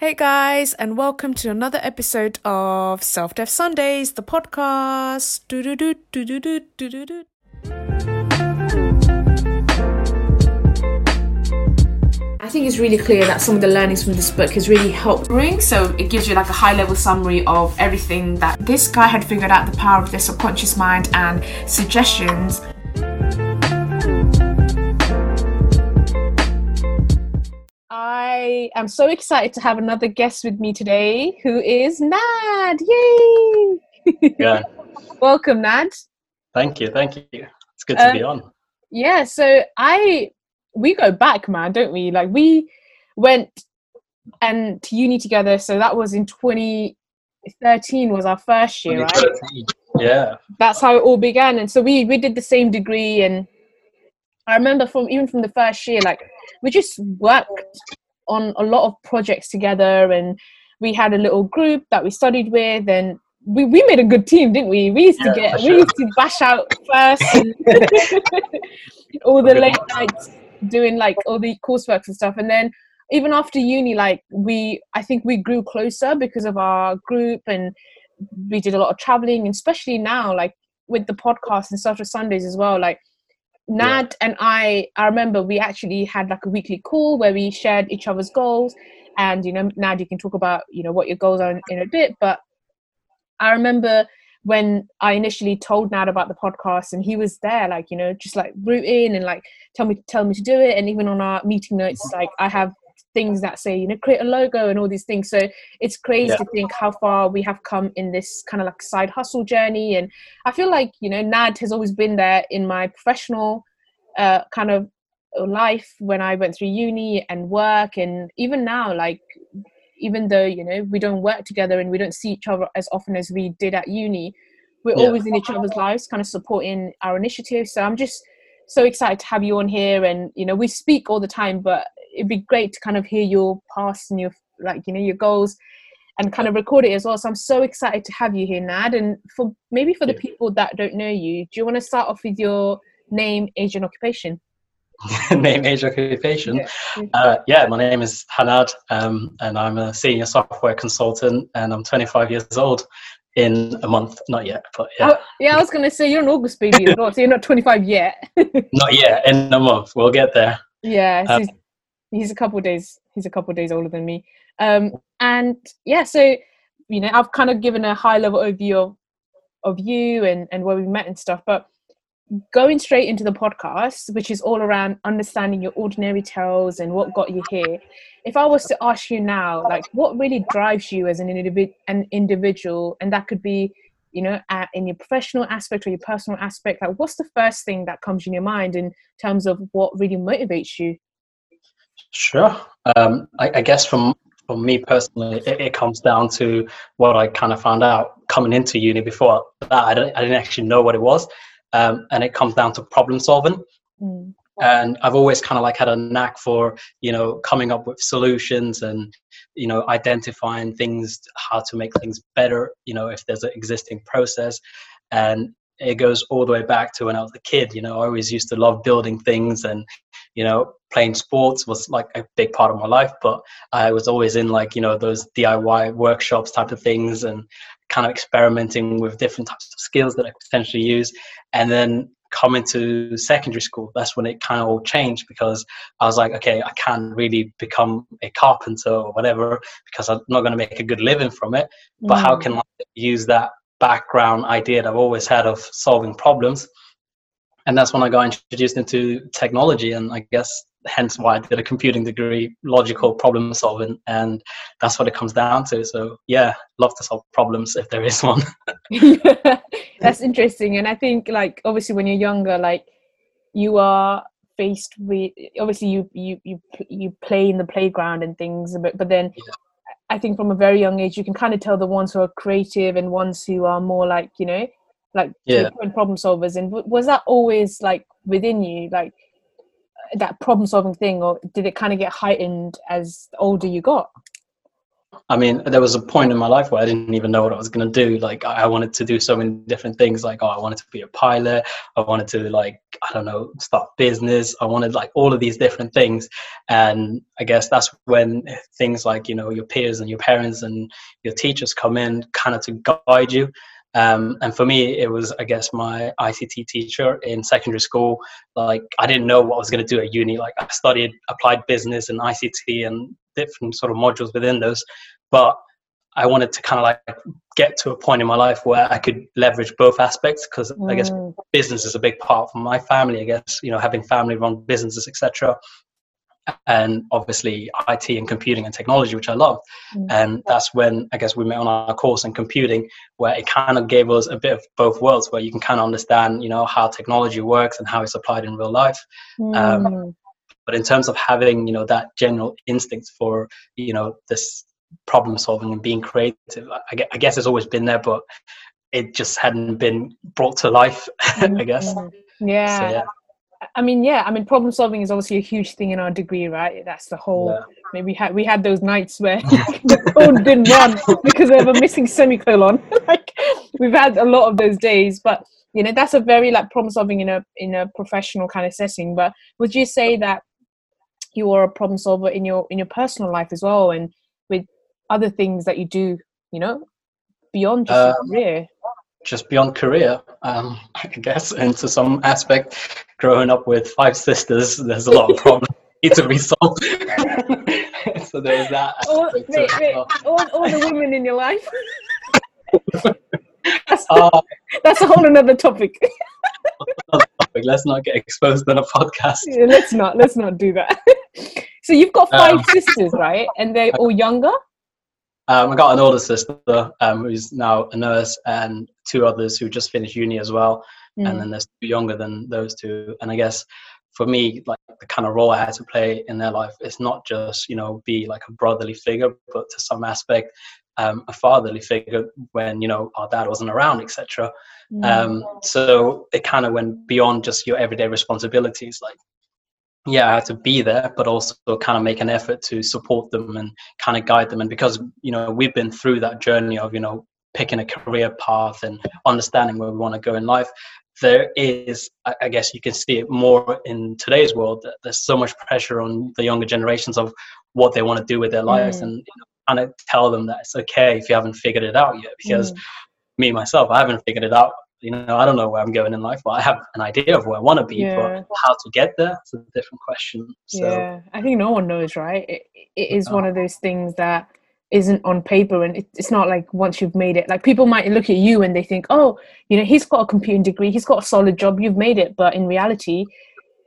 Hey guys, and welcome to another episode of Self Dev Sundays, the podcast. Do-do-do, do-do-do, do-do-do. I think it's really clear that some of the learnings from this book has really helped bring. So it gives you like a high level summary of everything that this guy had figured out the power of the subconscious mind and suggestions I am so excited to have another guest with me today who is Nad. Yay! Yeah. Welcome, Nad. Thank you. Thank you. It's good to Um, be on. Yeah, so I we go back, man, don't we? Like we went and to uni together, so that was in 2013 was our first year, right? Yeah. that's how it all began and so we we did the same degree and i remember from even from the first year like we just worked on a lot of projects together and we had a little group that we studied with and we, we made a good team didn't we? We used to get for we used to bash out first all the late nights doing like all the coursework and stuff. And then even after uni like we i think we grew closer because of our group and we did a lot of traveling and especially now like with the podcast and stuff for sundays as well like nad and i i remember we actually had like a weekly call where we shared each other's goals. And you know nad you can talk about you know what your goals are in, in a bit. But i remember when i initially told nad about the podcast and he was there like you know just like rooting and like tell me tell me to do it. And even on our meeting notes like i have things that say you know create a logo and all these things. So it's crazy Yeah. to think how far we have come in this kind of like side hustle journey. And i feel like you know nad has always been there in my professional uh, kind of life when i went through uni and work. And even now like even though you know we don't work together and we don't see each other as often as we did at uni we're Yeah. always in each other's lives kind of supporting our initiatives so i'm just so excited to have you on here. And you know we speak all the time but it'd be great to kind of hear your past and your like you know your goals and kind of record it as well so i'm so excited to have you here nad and for maybe for the people that don't know you do you want to start off with your name age and occupation name, age, occupation. Yeah. Uh, yeah, my name is Hanad, um, and I'm a senior software consultant, and I'm 25 years old in a month. Not yet, but yeah, oh, yeah i was gonna say you're an august baby as well so you're not 25 yet not yet. In a month, we'll get there. Yeah, Um, he's, a couple days. He's a couple days older than me. Um, and yeah, so you know, I've kind of given a high level overview of of you and and where we met and stuff. But going straight into the podcast, which is all around understanding your ordinary tales and what got you here. If I was to ask you now, like, what really drives you as an individ an individual, and that could be you know, at, in your professional aspect or your personal aspect, like what's the first thing that comes in your mind in terms of what really motivates you? Sure. Um, I, I guess from for me personally, it, it comes down to what I kind of found out coming into uni. Before that, I didn't, I didn't actually know what it was, um, and it comes down to problem solving. Mm. and i've always kind of like had a knack for you know coming up with solutions and you know identifying things how to make things better you know if there's an existing process and it goes all the way back to when i was a kid you know i always used to love building things and you know playing sports was like a big part of my life but i was always in like you know those diy workshops type of things and kind of experimenting with different types of skills that i could potentially use and then coming to secondary school, that's when it kind of all changed because I was like, okay, I can't really become a carpenter or whatever because I'm not going to make a good living from it. But how Mm. can I use that background idea that I've always had of solving problems? And that's when I got introduced into technology, and I guess hence why I did a computing degree, logical problem solving, and that's what it comes down to. So yeah, love to solve problems if there is one. That's interesting, and I think like obviously when you're younger, like you are faced with obviously you you you you play in the playground and things, but but then Yeah. I think from a very young age you can kind of tell the ones who are creative and ones who are more like you know like Yeah. problem solvers. And was that always like within you, like that problem solving thing, or did it kind of get heightened as the older you got? I mean, there was a point in my life where I didn't even know what I was going to do. Like, I wanted to do so many different things. Like, oh, I wanted to be a pilot. I wanted to, like, I don't know, start business. I wanted, like, all of these different things. And I guess that's when things like, you know, your peers and your parents and your teachers come in kind of to guide you. Um, and for me, it was, I guess, my ICT teacher in secondary school. Like, I didn't know what I was going to do at uni. Like, I studied applied business and ICT and different sort of modules within those but I wanted to kind of like get to a point in my life where I could leverage both aspects because mm. I guess mm. business is a big part for my family. I guess you know having family run businesses, etc. And obviously IT and computing and technology, which I love. Mm. And that's when I guess we met on our course in computing, where it kind of gave us a bit of both worlds, where you can kind of understand, you know, how technology works and how it's applied in real life. Um, mm. Um, but in terms of having, you know, that general instinct for, you know, this problem solving and being creative. I guess it's always been there, but it just hadn't been brought to life. I guess. Mm-hmm. Yeah. So, yeah. I mean, yeah. I mean, problem solving is obviously a huge thing in our degree, right? That's the whole. Yeah. Maybe we had we had those nights where the code didn't run because of a missing semicolon. like we've had a lot of those days, but you know that's a very like problem solving in a in a professional kind of setting. But would you say that you are a problem solver in your in your personal life as well, and with other things that you do, you know, beyond just um, career? Just beyond career, um, I guess, and to some aspect, growing up with five sisters, there's a lot of problems need to be solved. so there's that. All, wait, wait, all, all the women in your life. that's, uh, that's a whole another topic. Let's not get exposed on a podcast. Yeah, let's not. Let's not do that. so you've got five um, sisters, right? And they're all younger. Um, I got an older sister um, who's now a nurse, and two others who just finished uni as well. Mm. And then there's two younger than those two. And I guess for me, like the kind of role I had to play in their life, it's not just you know be like a brotherly figure, but to some aspect, um, a fatherly figure when you know our dad wasn't around, etc. Mm. Um, so it kind of went beyond just your everyday responsibilities, like yeah, I had to be there, but also kind of make an effort to support them and kind of guide them. And because you know we've been through that journey of you know picking a career path and understanding where we want to go in life, there is, I guess, you can see it more in today's world. That there's so much pressure on the younger generations of what they want to do with their lives, mm. and you know, kind of tell them that it's okay if you haven't figured it out yet. Because mm. me myself, I haven't figured it out you know i don't know where i'm going in life but i have an idea of where i want to be yeah. but how to get there is a different question. So, yeah i think no one knows right? It, it is one of those things that isn't on paper and it, it's not like once you've made it like people might look at you and they think oh you know he's got a computing degree he's got a solid job you've made it but in reality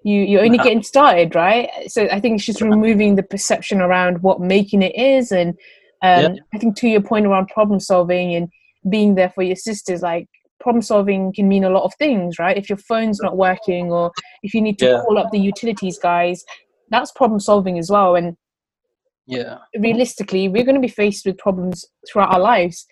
you you're only getting started right? So i think it's just removing the perception around what making it is and um, yeah. i think to your point around problem solving and being there for your sisters like problem solving can mean a lot of things, right? If your phone's not working or if you need to yeah. call up the utilities guys, that's problem solving as well. And yeah, realistically, we're going to be faced with problems throughout our lives,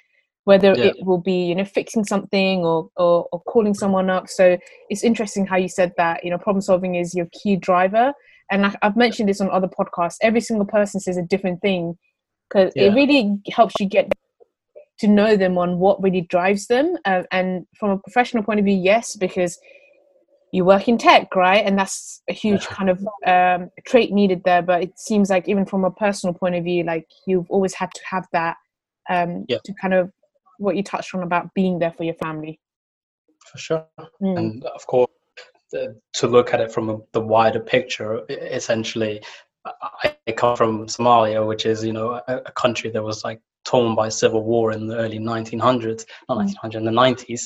whether yeah. it will be you know fixing something or, or or calling someone up. So it's interesting how you said that. You know, problem solving is your key driver. And I've mentioned this on other podcasts. Every single person says a different thing because yeah. it really helps you get to know them on what really drives them. Uh, and from a professional point of view, yes, because you work in tech, right? And that's a huge kind of um, trait needed there. But it seems like even from a personal point of view, like you've always had to have that um, yep. to kind of what you touched on about being there for your family. For sure, mm. and of course, the, to look at it from a, the wider picture, essentially, I come from Somalia, which is you know a, a country that was like torn by civil war in the early 1900s, not 1900s, mm. in the 90s,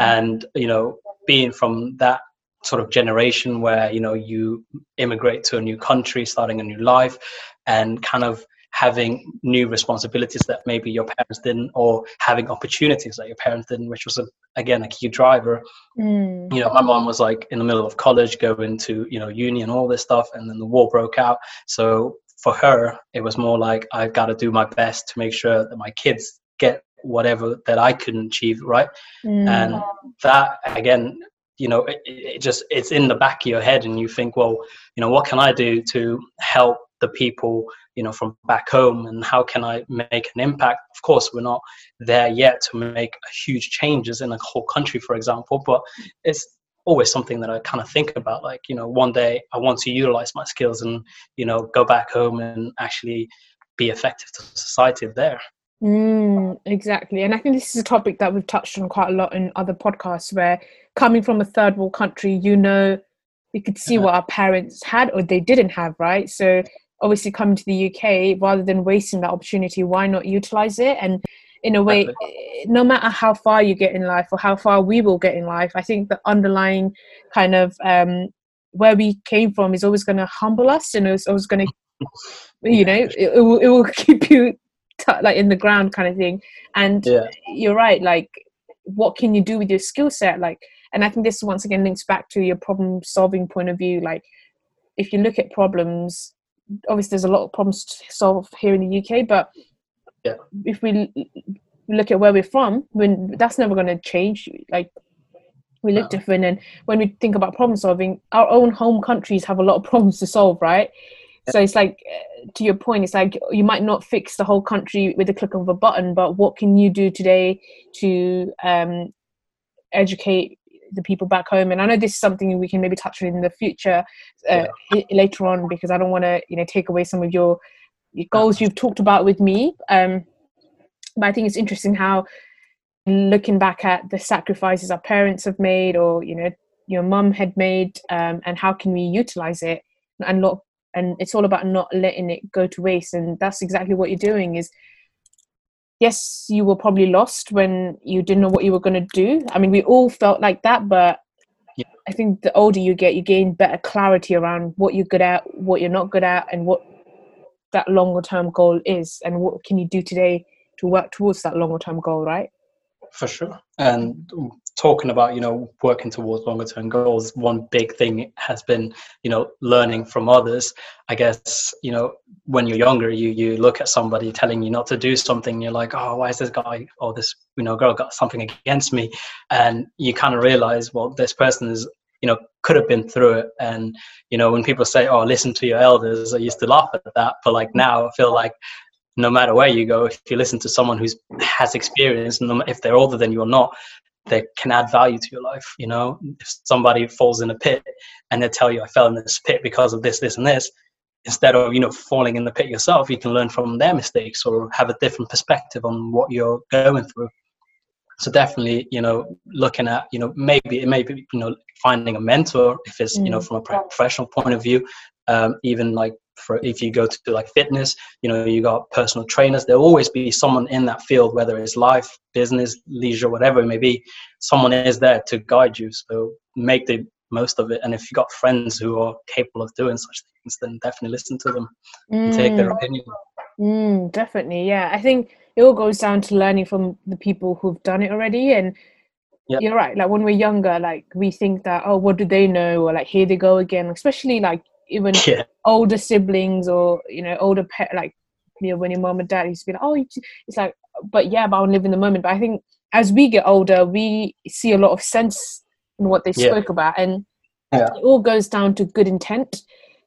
and you know, being from that sort of generation where you know you immigrate to a new country, starting a new life, and kind of having new responsibilities that maybe your parents didn't, or having opportunities that your parents didn't, which was a, again a key driver. Mm. You know, my mom was like in the middle of college, going to you know uni and all this stuff, and then the war broke out. So for her, it was more like I've got to do my best to make sure that my kids get whatever that I couldn't achieve, right? Mm. And that again, you know, it, it, just it's in the back of your head, and you think, well, you know, what can I do to help the people, you know from back home and how can i make an impact of course we're not there yet to make huge changes in a whole country for example but it's always something that i kind of think about like you know one day i want to utilize my skills and you know go back home and actually be effective to society there Mm, exactly. And I think this is a topic that we've touched on quite a lot in other podcasts where coming from a third world country, you know, we could see what our parents had or they didn't have, right? So obviously coming to the UK, rather than wasting that opportunity, why not utilize it? And in a way, eh, no matter how far you get in life or how far we will get in life, I think the underlying kind of um, where we came from is always going to humble us and it's always going to, you know, it, it, will, it will keep you t- like in the ground kind of thing. And yeah. you're right, like, what can you do with your skill set? Like, and I think this once again links back to your problem solving point of view. Like, if you look at problems, obviously there's a lot of problems to solve here in the UK, but yeah. if we look at where we're from, when that's never going to change. Like, we look no. different, and when we think about problem solving, our own home countries have a lot of problems to solve, right? So it's like, uh, to your point, it's like you might not fix the whole country with the click of a button, but what can you do today to um, educate the people back home? And I know this is something we can maybe touch on in the future uh, yeah. later on because I don't want to, you know, take away some of your goals you've talked about with me. Um, but I think it's interesting how looking back at the sacrifices our parents have made or you know your mum had made um, and how can we utilize it and not and it's all about not letting it go to waste and that's exactly what you're doing is yes you were probably lost when you didn't know what you were going to do i mean we all felt like that but yeah. i think the older you get you gain better clarity around what you're good at what you're not good at and what that longer term goal is and what can you do today to work towards that longer term goal right? For sure. And talking about you know working towards longer term goals one big thing has been you know learning from others. I guess you know when you're younger you you look at somebody telling you not to do something you're like oh why is this guy or this you know girl got something against me? And you kind of realize well this person is you know could have been through it and you know when people say oh listen to your elders i used to laugh at that but like now i feel like no matter where you go, if you listen to someone who's has experience, and if they're older than you or not, they can add value to your life. You know, if somebody falls in a pit and they tell you, "I fell in this pit because of this, this, and this," instead of you know falling in the pit yourself, you can learn from their mistakes or have a different perspective on what you're going through. So definitely, you know, looking at you know maybe it may be you know finding a mentor if it's you know mm. from a professional point of view, um, even like for if you go to like fitness you know you got personal trainers there'll always be someone in that field whether it's life business leisure whatever it may be someone is there to guide you so make the most of it and if you got friends who are capable of doing such things then definitely listen to them mm. and take their mm. opinion mm, definitely yeah i think it all goes down to learning from the people who've done it already and Yep. You're right. Like when we're younger, like we think that oh, what do they know? Or like here they go again. Especially like even yeah. older siblings or you know older pet like you know when your mom and dad used to be like oh it's like but yeah but I'll live in the moment but I think as we get older we see a lot of sense in what they yeah. spoke about and yeah. it all goes down to good intent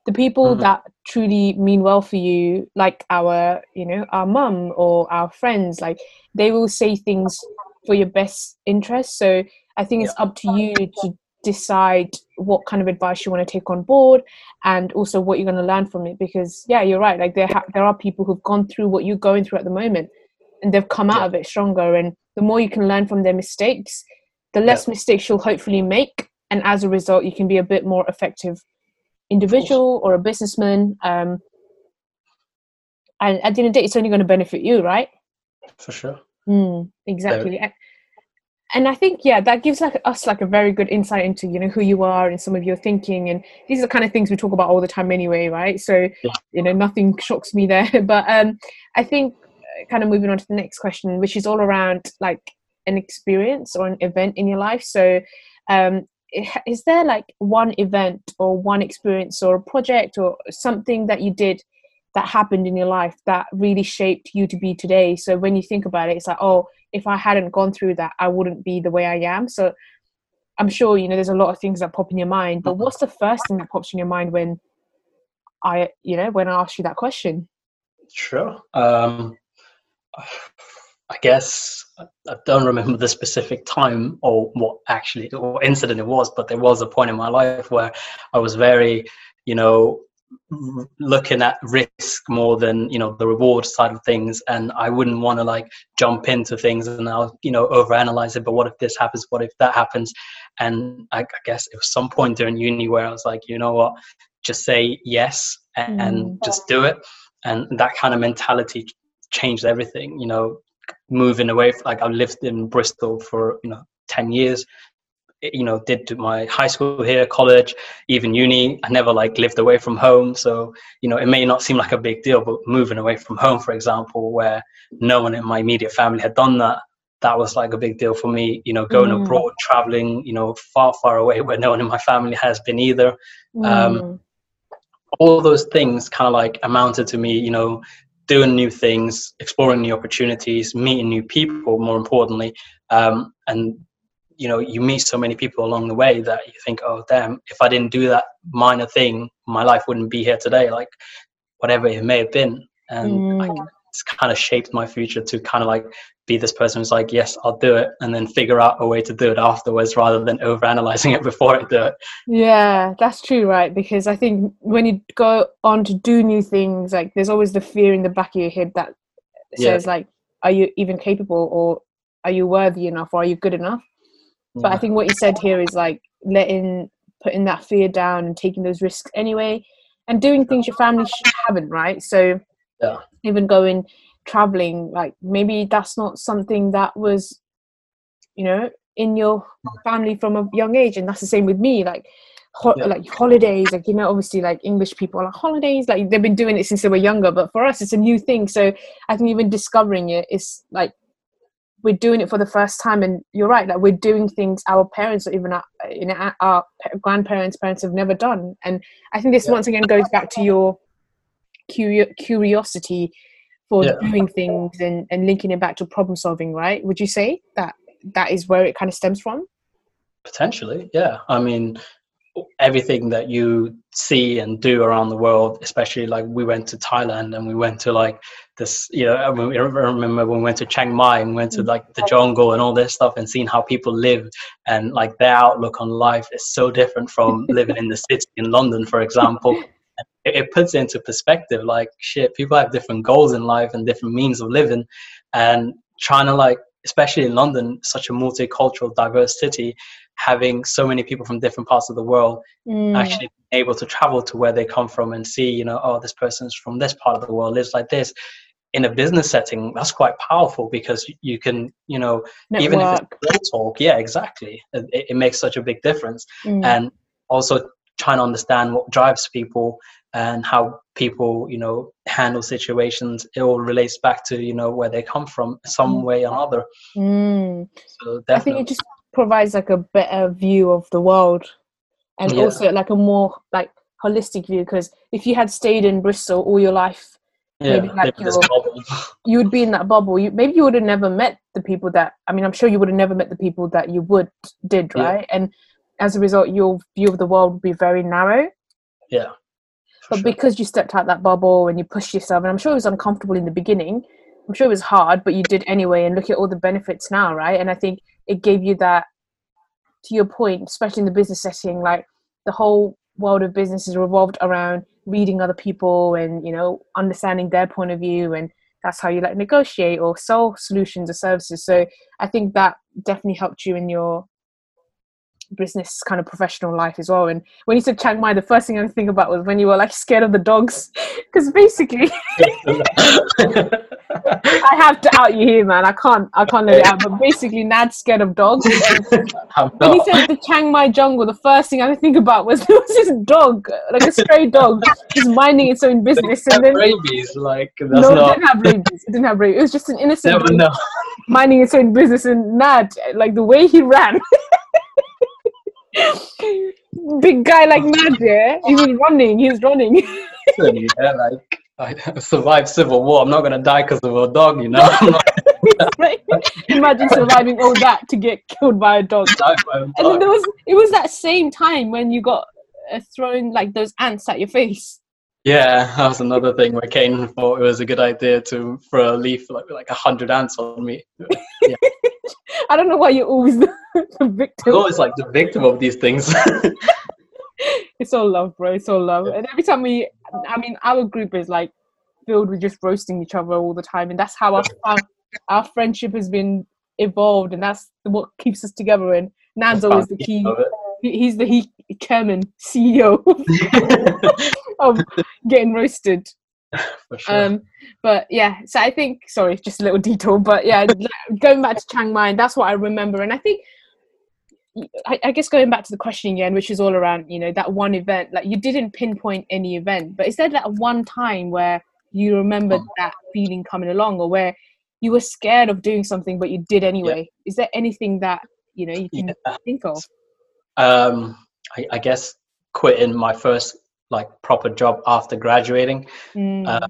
the people mm-hmm. that truly mean well for you like our you know our mum or our friends like they will say things for your best interest so i think it's up to you to decide what kind of advice you want to take on board and also what you're going to learn from it because yeah you're right like there ha- there are people who've gone through what you're going through at the moment and they've come out yeah. of it stronger and the more you can learn from their mistakes the less yeah. mistakes you'll hopefully make and as a result you can be a bit more effective individual or a businessman um, and at the end of the day it's only going to benefit you right? For sure. Mm, exactly. So, and i think yeah that gives like us like a very good insight into you know who you are and some of your thinking and these are the kind of things we talk about all the time anyway right? So yeah. you know nothing shocks me there. But um i think uh, kind of moving on to the next question which is all around like an experience or an event in your life. So um is there like one event or one experience or a project or something that you did that happened in your life that really shaped you to be today so when you think about it it's like oh if I hadn't gone through that, I wouldn't be the way I am. So I'm sure, you know, there's a lot of things that pop in your mind, but what's the first thing that pops in your mind when I, you know, when I ask you that question? Sure. Um, I guess I don't remember the specific time or what actually or incident it was, but there was a point in my life where I was very, you know, looking at risk more than you know the reward side of things. And i wouldn't want to like jump into things and i'll you know overanalyze it. But what if this happens? What if that happens? And I, I guess it was some point during uni where i was like you know what? Just say yes and, and just do it. And that kind of mentality changed everything you know moving away like i lived in bristol for you know 10 years you know did my high school here college even uni i never like lived away from home so you know it may not seem like a big deal but moving away from home for example where no one in my immediate family had done that that was like a big deal for me you know going mm. abroad traveling you know far far away where no one in my family has been either um, mm. um, all those things kind of like amounted to me you know doing new things exploring new opportunities meeting new people more importantly um, and you know you meet so many people along the way that you think oh damn if i didn't do that minor thing my life wouldn't be here today like whatever it may have been and mm. It's kind of shaped my future to kind of like be this person who's like yes i'll do it and then figure out a way to do it afterwards rather than over analyzing it before i do it yeah that's true right because i think when you go on to do new things like there's always the fear in the back of your head that says yeah. like are you even capable or are you worthy enough or are you good enough yeah. But I mm. think what you said here is like letting putting that fear down and taking those risks anyway, and doing things your family haven't, right? So yeah. Even going traveling, like maybe that's not something that was, you know, in your family from a young age, and that's the same with me. Like Ho- yeah. like holidays like you know obviously like english people like holidays like they've been doing it since they were younger but for us it's a new thing so i think even discovering it is like we're doing it for the first time and you're right that like we're doing things our parents or even our, you know, our grandparents parents have never done and i think this yeah. once again goes back to your curiosity for yeah. doing things and, and linking it back to problem solving right? Would you say that that is where it kind of stems from? Potentially yeah. I mean everything that you see and do around the world especially like we went to thailand and we went to like this you know I remember when we went to chiang mai and went to mm. like the jungle and all this stuff and seeing how people live and like their outlook on life is so different from living in the city in london for example it, it puts it into perspective like shit people have different goals in life and different means of living and trying to like especially in london such a multicultural diverse city having so many people from different parts of the world mm. actually able to travel to where they come from and see, you know, oh, this person's from this part of the world, lives like this. In a business setting, that's quite powerful because you can, you know, Network. even if it's talk, yeah, exactly. It, it, makes such a big difference. Mm. And also trying to understand what drives people and how people, you know, handle situations. It all relates back to, you know, where they come from, some mm. way or another. Mm. So. I think it just provides like a better view of the world and yeah. also like a more like holistic view because if you had stayed in bristol all your life yeah, maybe like you would be in that bubble you maybe you would have never met the people that i mean i'm sure you would have never met the people that you would did right yeah. and as a result your view of the world would be very narrow yeah but sure. because you stepped out that bubble and you pushed yourself and i'm sure it was uncomfortable in the beginning i'm sure it was hard but you did anyway and look at all the benefits now right and i think it gave you that to your point especially in the business setting like the whole world of business is revolved around reading other people and you know understanding their point of view and that's how you like negotiate or sell solutions or services so i think that definitely helped you in your business kind of professional life as well. And when you said Chiang Mai, the first thing I think about was when you were like scared of the dogs, because basically, I have to out you here, man. I can't, I can't let it out. But basically, Nad's scared of dogs. when he said the Chiang Mai jungle, the first thing I think about was there was this dog, like a stray dog, just minding its own business. and then rabies, like that's no, not... it didn't have rabies. It didn't have rabies. It was just an innocent Never dog minding its own business. And Nad, like the way he ran big guy like Nadia, he was running, he's running. yeah, like I survived civil war. I'm not gonna die because of a dog, you know. Imagine surviving all that to get killed by a dog. By a dog. And then there was it was that same time when you got uh, thrown like those ants at your face. Yeah, that was another thing where Kane thought it was a good idea to throw a leaf like like a hundred ants on me. Yeah. I don't know why you're always the, the victim. I'm always like the victim of these things. it's all love, bro. It's all love. And every time we, I mean, our group is like filled with just roasting each other all the time, and that's how our our, our friendship has been evolved, and that's what keeps us together. And Nan's always the key. He's the he chairman, CEO of getting roasted. Sure. Um, but yeah, so I think sorry, just a little detour, but yeah, going back to Chiang Mai, that's what I remember, and I think I, I, guess going back to the question again, which is all around, you know, that one event, like you didn't pinpoint any event, but is there that one time where you remember oh. that feeling coming along or where you were scared of doing something, but you did anyway? Yeah. Is there anything that, you know, you can yeah. think of? Um, I, I, guess quitting my first like proper job after graduating, mm. uh,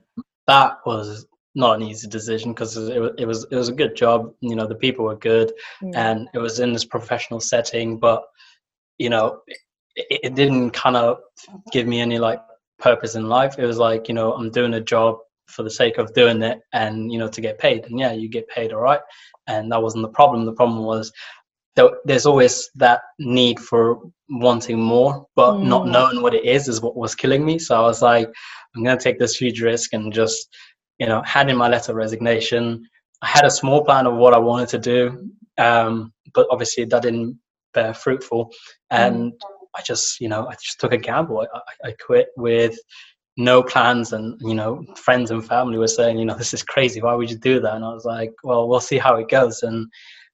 that was not an easy decision because it, it was it was a good job. You know, the people were good, mm. and it was in this professional setting. But you know, it, it didn't kind of give me any like purpose in life. It was like you know, I'm doing a job for the sake of doing it, and you know, to get paid. And yeah, you get paid, all right. And that wasn't the problem. The problem was there's always that need for wanting more, but mm. not knowing what it is is what was killing me. So I was like, I'm going to take this huge risk and just you know, hand in my letter of resignation. I had a small plan of what I wanted to do, um, but obviously that didn't bear fruitful. And mm. I just, you know, I just took a gamble. I, I quit with no plans, and you know, friends and family were saying, you know, this is crazy. Why would you do that? And I was like, well, we'll see how it goes. And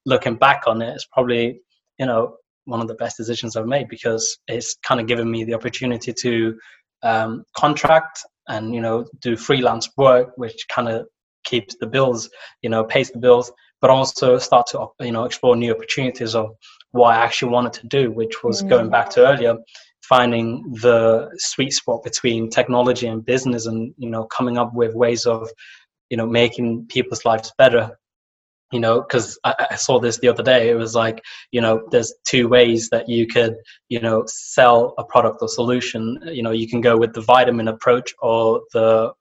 looking back on it, it's probably, you know, one of the best decisions I've made because it's kind of given me the opportunity to um, contract and you know do freelance work which kind of keeps the bills you know pays the bills but also start to you know explore new opportunities of what i actually wanted to do which was mm. going back to earlier finding the sweet spot between technology and business and you know coming up with ways of you know making people's lives better you know because I, I, saw this the other day. It was like you know there's two ways that you could you know sell a product or solution. You know you can go with the vitamin approach or the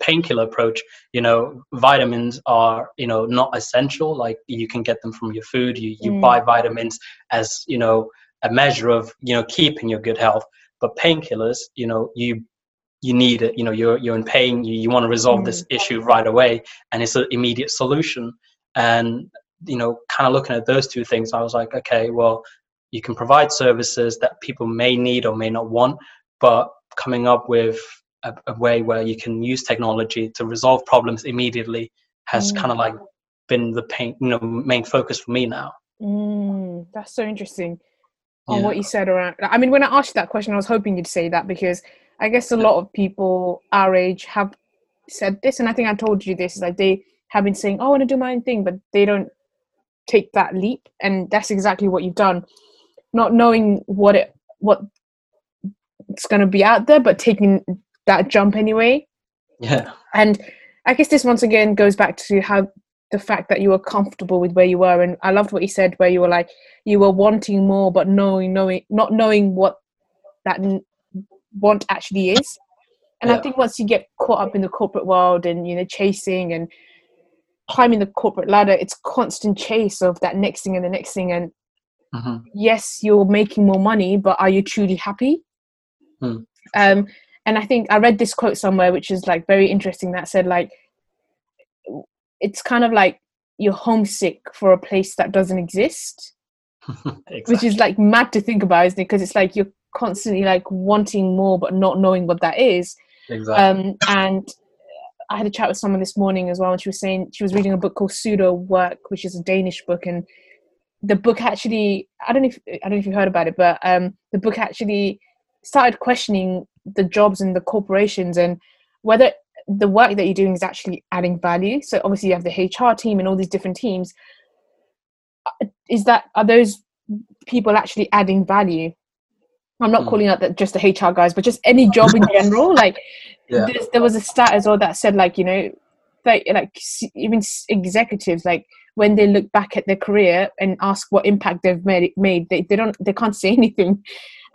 painkiller approach. You know vitamins are you know not essential. Like you can get them from your food. You, you mm. buy vitamins as you know a measure of you know keeping your good health. But painkillers you know you you need it. You know you're you're in pain. You, you want to resolve mm. this issue right away and it's an immediate solution and you know kind of looking at those two things i was like okay well you can provide services that people may need or may not want but coming up with a, a way where you can use technology to resolve problems immediately has mm. kind of like been the pain, you know main focus for me now mm, that's so interesting on yeah. what you said around i mean when i asked you that question i was hoping you'd say that because i guess a lot of people our age have said this and i think i told you this like they have been saying, "Oh, I want to do my own thing," but they don't take that leap, and that's exactly what you've done. Not knowing what it what it's going to be out there, but taking that jump anyway. Yeah. And I guess this once again goes back to how the fact that you were comfortable with where you were, and I loved what you said, where you were like you were wanting more, but knowing, knowing, not knowing what that want actually is. And yeah. I think once you get caught up in the corporate world and you know chasing and climbing the corporate ladder, it's constant chase of that next thing and the next thing. And mm-hmm. yes, you're making more money, but are you truly happy? Mm. Um, and I think I read this quote somewhere, which is like very interesting. That said, like, it's kind of like you're homesick for a place that doesn't exist, exactly. which is like mad to think about, isn't it? Because it's like you're constantly like wanting more, but not knowing what that is. Exactly. Um, and I had a chat with someone this morning as well, and she was saying she was reading a book called Pseudo Work, which is a Danish book, and the book actually I don't know if I don't know if you heard about it, but um, the book actually started questioning the jobs and the corporations and whether the work that you're doing is actually adding value. So obviously you have the HR team and all these different teams. Uh, is that are those people actually adding value? I'm not mm. calling out that just the HR guys, but just any job in general. Like yeah. there was a stat as well that said like you know, like, like even executives like when they look back at their career and ask what impact they've made, made they, they don't they can't say anything.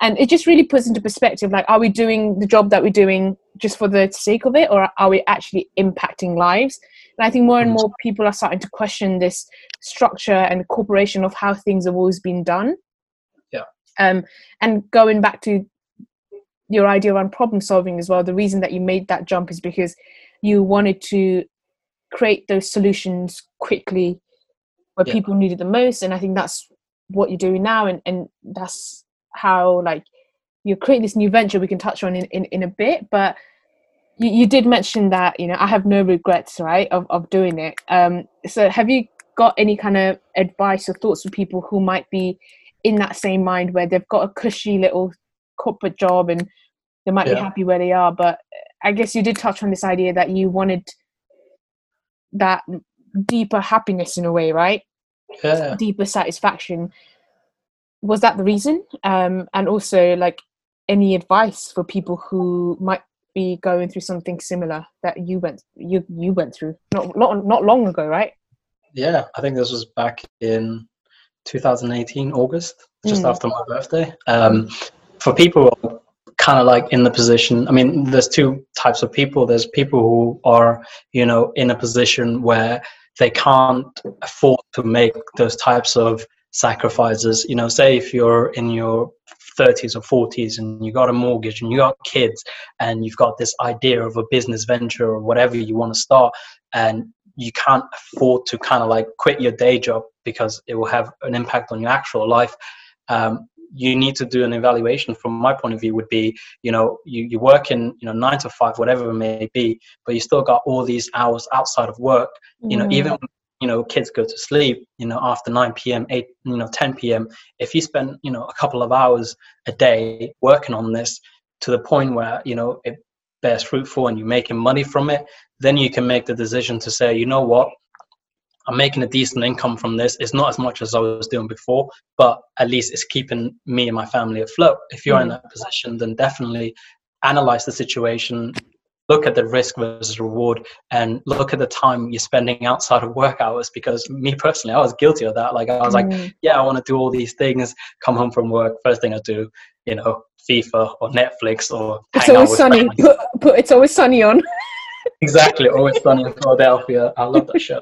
and it just really puts into perspective like are we doing the job that we're doing just for the sake of it or are we actually impacting lives and i think more and more people are starting to question this structure and corporation of how things have always been done um and going back to your idea around problem solving as well the reason that you made that jump is because you wanted to create those solutions quickly where Yeah. people needed the most. And i think that's what you're doing now. And, and that's how like you're creating this new venture we can touch on in, in, in a bit. But you, you did mention that you know i have no regrets right of, of doing it. Um so have you got any kind of advice or thoughts for people who might be in that same mind where they've got a cushy little corporate job and they might be happy where they are but i guess you did touch on this idea that you wanted that deeper happiness in a way right? Yeah. Deeper satisfaction. Was that the reason? Um and also like any advice for people who might be going through something similar that you went you you went through? Not not, not long ago right? Yeah i think this was back in 2018 august just Mm. after my birthday. Um, for people kind of like in the position i mean there's two types of people. There's people who are you know in a position where they can't afford to make those types of sacrifices. You know say if you're in your 30s or 40s and you got a mortgage and you got kids and you've got this idea of a business venture or whatever you want to start and you can't afford to kind of like quit your day job because it will have an impact on your actual life um, you need to do an evaluation from my point of view would be you know you, you work in you know nine to five whatever it may be but you still got all these hours outside of work you know Mm. even you know kids go to sleep you know after 9 p.m 8 you know 10 p.m if you spend you know a couple of hours a day working on this to the point where you know it bears fruitful and you're making money from it then you can make the decision to say you know what i'm making a decent income from this. It's not as much as i was doing before but at least it's keeping me and my family afloat. If you're in Mm. that position then definitely analyze the situation look at the risk versus reward and look at the time you're spending outside of work hours because me personally i was guilty of that. Like i was like Mm. yeah i want to do all these things come home from work first thing i do you know fifa or netflix or it's always sunny. put, put it's always sunny on exactly always sunny in philadelphia. I love that show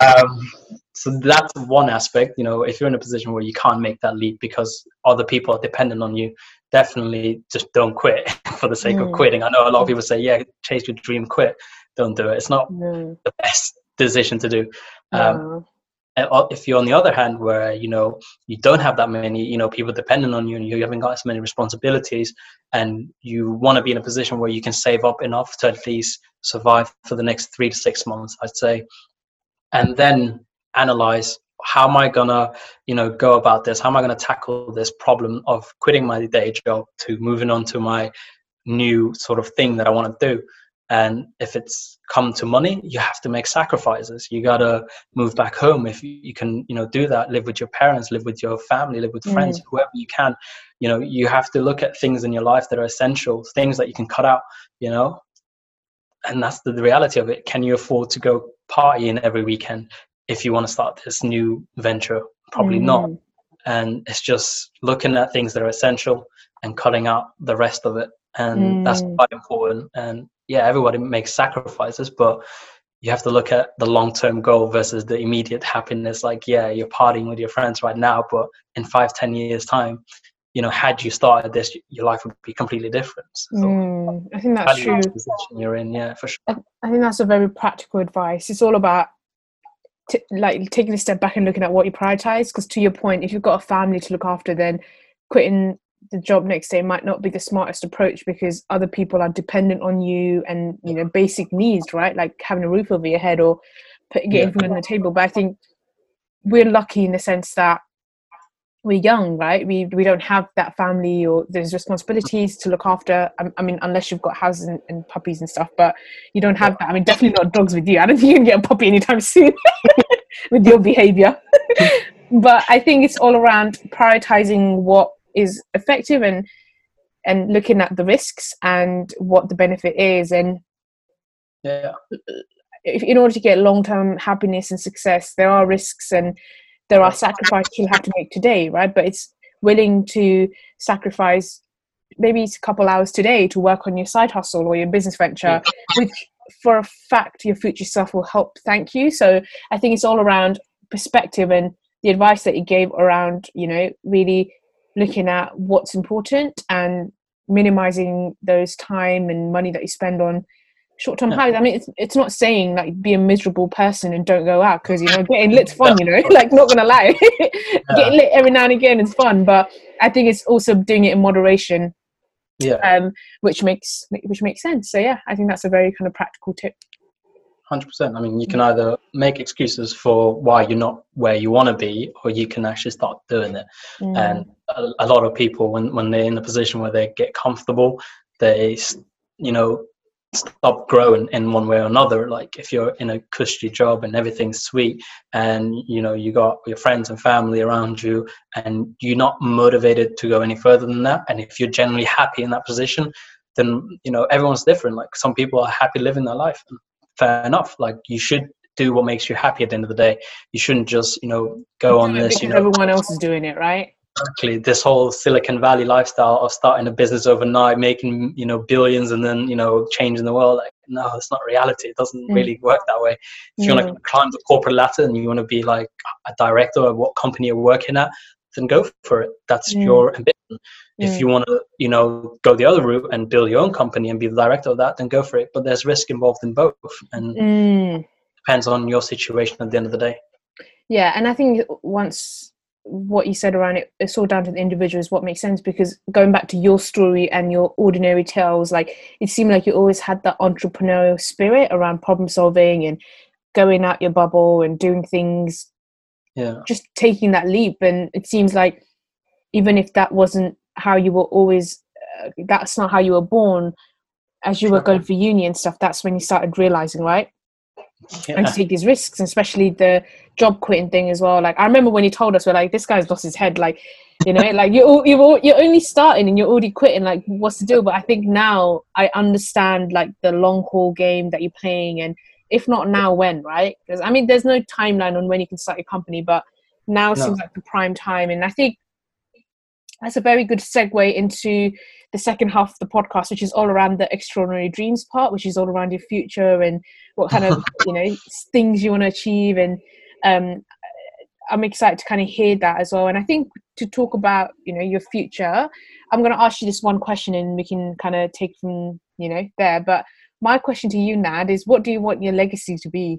um, so that's one aspect you know if you're in a position where you can't make that leap because other people are dependent on you definitely just don't quit for the sake of Mm. quitting. I know a lot of people say yeah chase your dream quit. Don't do it. It's not no, the best decision to do. Um, no. O- uh, if you're on the other hand where you know you don't have that many you know people dependent on you and you haven't got as many responsibilities and you want to be in a position where you can save up enough to at least survive for the next three to six months i'd say. And then analyze how am i gonna you know go about this? How am i gonna tackle this problem of quitting my day job to moving on to my new sort of thing that i want to do and if it's come to money you have to make sacrifices. You gotta move back home if you, can you know do that. Live with your parents live with your family live with friends whoever you can. You know you have to look at things in your life that are essential things that you can cut out you know? And that's the, the reality of it. Can you afford to go partying every weekend if you want to start this new venture? Probably not. Mm. and it's just looking at things that are essential and cutting out the rest of it and that's Mm. quite important and yeah everybody makes sacrifices but you have to look at the long-term goal versus the immediate happiness like yeah you're partying with your friends right now but in five ten years time you know had you started this your life would be completely different so Mm. i think that's true position you're in yeah for sure I think that's a very practical advice. It's all about t- like taking a step back and looking at what you prioritize. Because to your point, if you've got a family to look after, then quitting the job next day might not be the smartest approach because other people are dependent on you and you know basic needs, right? Like having a roof over your head or putting Yeah. food on the table. But I think we're lucky in the sense that we're young, right? We we don't have that family or there's responsibilities to look after. I, I mean, unless you've got houses and, and puppies and stuff, but you don't have that. I mean, definitely not dogs with you. I don't think you can get a puppy anytime soon with your behavior. but I think it's all around prioritizing what is effective and and looking at the risks and what the benefit is and yeah. if, in order to get long-term happiness and success there are risks and there are sacrifices you'll have to make today right? But it's willing to sacrifice maybe it's a couple hours today to work on your side hustle or your business venture, which for a fact your future self will help thank you. So I think it's all around perspective and the advice that you gave around, you know, really looking at what's important and minimizing those time and money that you spend on short-term highs. I mean, it's it's not saying like be a miserable person and don't go out because you know getting lit's fun. You know, like not gonna lie, getting lit every now and again is fun. But I think it's also doing it in moderation. Yeah. Um, which makes which makes sense. So yeah, I think that's a very kind of practical tip. Hundred percent. I mean, you can either make excuses for why you're not where you want to be, or you can actually start doing it. Mm. And a, a lot of people, when when they're in a position where they get comfortable, they you know stop growing in one way or another like if you're in a cushy job and everything's sweet and you know you got your friends and family around you and you're not motivated to go any further than that and if you're generally happy in that position then you know everyone's different like some people are happy living their life fair enough. Like you should do what makes you happy at the end of the day. You shouldn't just you know go on this you know everyone else is doing it right? Exactly. This whole silicon valley lifestyle of starting a business overnight making you know billions and then you know changing the world. Like no it's not reality. It doesn't mm. really work that way. If you want to climb the corporate ladder and you want to be like a director of what company you're working at then go for it. That's mm. your ambition if mm. you want to you know go the other route and build your own company and be the director of that then go for it but there's risk involved in both and mm. depends on your situation at the end of the day yeah and i think once what you said around it it's all down to the individual is what makes sense because going back to your story and your ordinary tales like it seemed like you always had that entrepreneurial spirit around problem solving and going out your bubble and doing things yeah just taking that leap and it seems like even if that wasn't how you were always uh, that's not how you were born as you sure. were going for uni and stuff that's when you started realizing right yeah. and to take these risks, especially the job quitting thing as well. Like I remember when he told us, we're like, this guy's lost his head. Like, you know, like you're you're you're only starting and you're already quitting. Like, what's the deal? But I think now I understand like the long haul game that you're playing, and if not now, when? Right? Because I mean, there's no timeline on when you can start your company, but now no. seems like the prime time, and I think that's a very good segue into the second half of the podcast, which is all around the extraordinary dreams part, which is all around your future and what kind of you know things you want to achieve. And um, I'm excited to kind of hear that as well. And I think to talk about you know your future, I'm going to ask you this one question, and we can kind of take from you know there. But my question to you, Nad, is what do you want your legacy to be?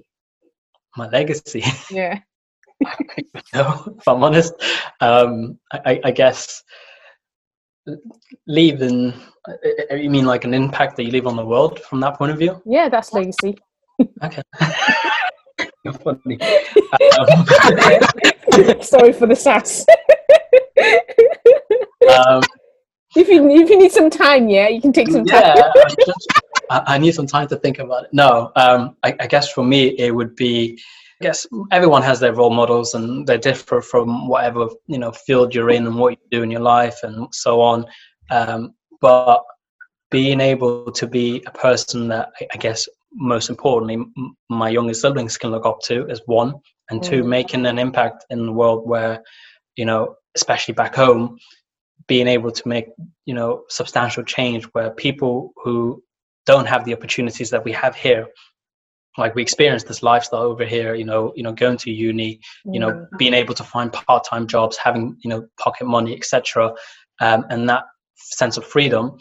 My legacy. Yeah. no, if I'm honest, um, I, I guess leaving uh, you mean like an impact that you leave on the world from that point of view? Yeah that's legacy. Okay. Funny. Um, sorry for the sass. Um, if you if you need some time yeah you can take some time. Yeah I, just, I, I, need some time to think about it. No um, I, I guess for me it would be guess everyone has their role models and they differ from whatever you know field you're in and what you do in your life and so on. Um, but being able to be a person that I guess most importantly my younger siblings can look up to is one, and two, mm. making an impact in the world where you know, especially back home, being able to make you know substantial change where people who don't have the opportunities that we have here like we experienced this lifestyle over here you know you know going to uni you know being able to find part-time jobs having you know pocket money etc um, and that sense of freedom